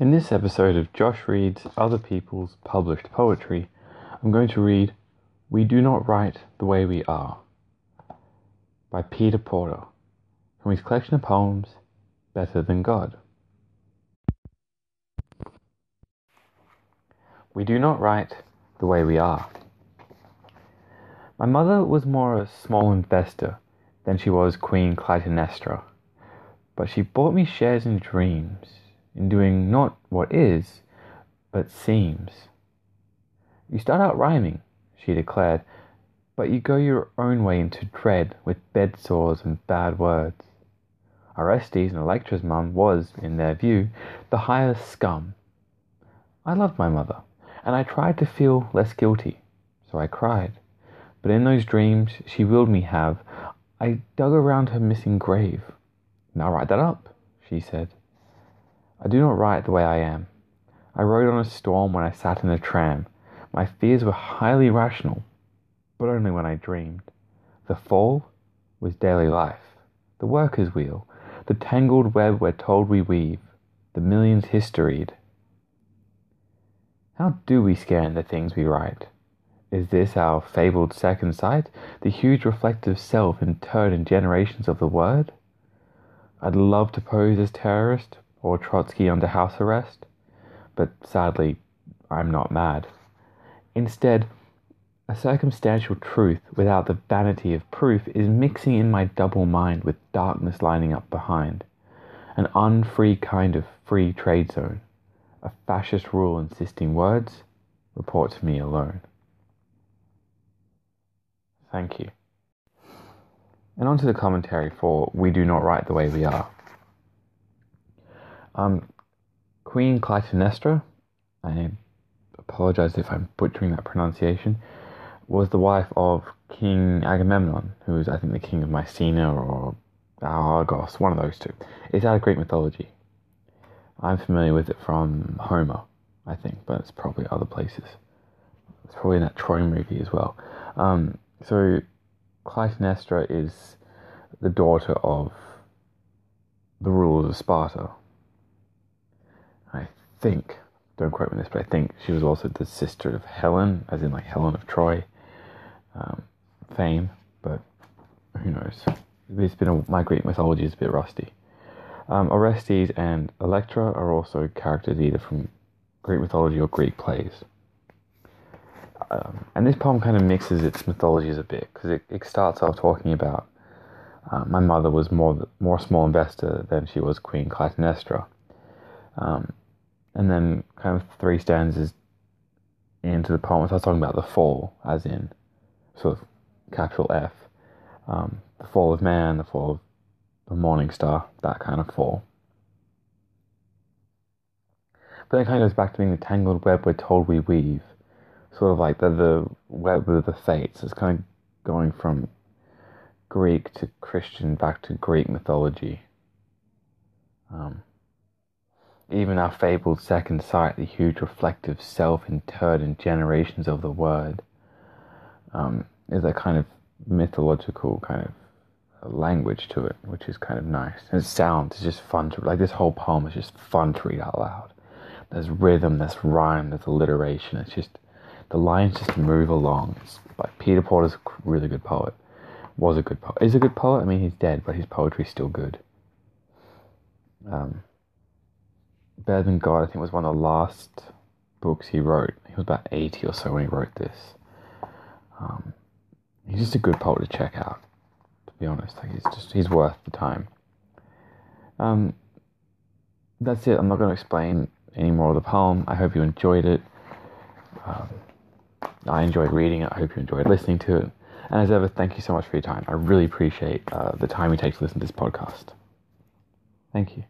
In this episode of Josh Reads Other People's Published Poetry, I'm going to read We Do Not Write the Way We Are by Peter Porter from his collection of poems Better Than God. We do not write the way we are. My mother was more a small investor than she was Queen Clytemnestra, but she bought me shares in dreams in doing not what is, but seems. You start out rhyming, she declared, but you go your own way into dread with bed sores and bad words. Orestes and Electra's mum was, in their view, the highest scum. I loved my mother, and I tried to feel less guilty, so I cried. But in those dreams she willed me have, I dug around her missing grave. Now write that up, she said. I do not write the way I am. I rode on a storm when I sat in a tram. My fears were highly rational, but only when I dreamed. The fall was daily life, the worker's wheel, the tangled web we're told we weave, the millions historied. How do we scan the things we write? Is this our fabled second sight, the huge reflective self interred in generations of the word? I'd love to pose as terrorist, or Trotsky under house arrest, but sadly, I'm not mad. Instead, a circumstantial truth without the vanity of proof is mixing in my double mind with darkness lining up behind. An unfree kind of free trade zone. A fascist rule insisting words report to me alone. Thank you. And on to the commentary for We Do Not Write the Way We Are. Um, Queen Clytemnestra, I apologize if I'm butchering that pronunciation, was the wife of King Agamemnon, who was, I think, the king of Mycenae or Argos, one of those two. It's out of Greek mythology. I'm familiar with it from Homer, I think, but it's probably other places. It's probably in that Troy movie as well. Um, so, Clytemnestra is the daughter of the rulers of Sparta, think, don't quote me on this, but I think she was also the sister of Helen, as in like Helen of Troy um, fame, but who knows? It's been a, my Greek mythology is a bit rusty. Um, Orestes and Electra are also characters either from Greek mythology or Greek plays. Um, and this poem kind of mixes its mythologies a bit because it, it starts off talking about uh, my mother was more more small investor than she was Queen Clytemnestra. Um, and then kind of three stanzas into the poem, I was talking about the fall, as in sort of capital F, um, the fall of man, the fall of the morning star, that kind of fall. But then kind of goes back to being the tangled web we're told we weave, sort of like the, the web of the fates. It's kind of going from Greek to Christian back to Greek mythology. Um, even our fabled second sight, the huge reflective self interred in generations of the word, um, is a kind of mythological kind of language to it, which is kind of nice. And it sounds, it's just fun to, like this whole poem is just fun to read out loud. There's rhythm, there's rhyme, there's alliteration. It's just, the lines just move along. It's like Peter Porter's a really good poet. Was a good poet. Is a good poet. I mean, he's dead, but his poetry's still good. Um, Than God, I think, was one of the last books he wrote. He was about 80 or so when he wrote this. Um, he's just a good poet to check out, to be honest. Like he's just he's worth the time. Um, that's it. I'm not going to explain any more of the poem. I hope you enjoyed it. Um, I enjoyed reading it. I hope you enjoyed listening to it. And as ever, thank you so much for your time. I really appreciate uh, the time you take to listen to this podcast. Thank you.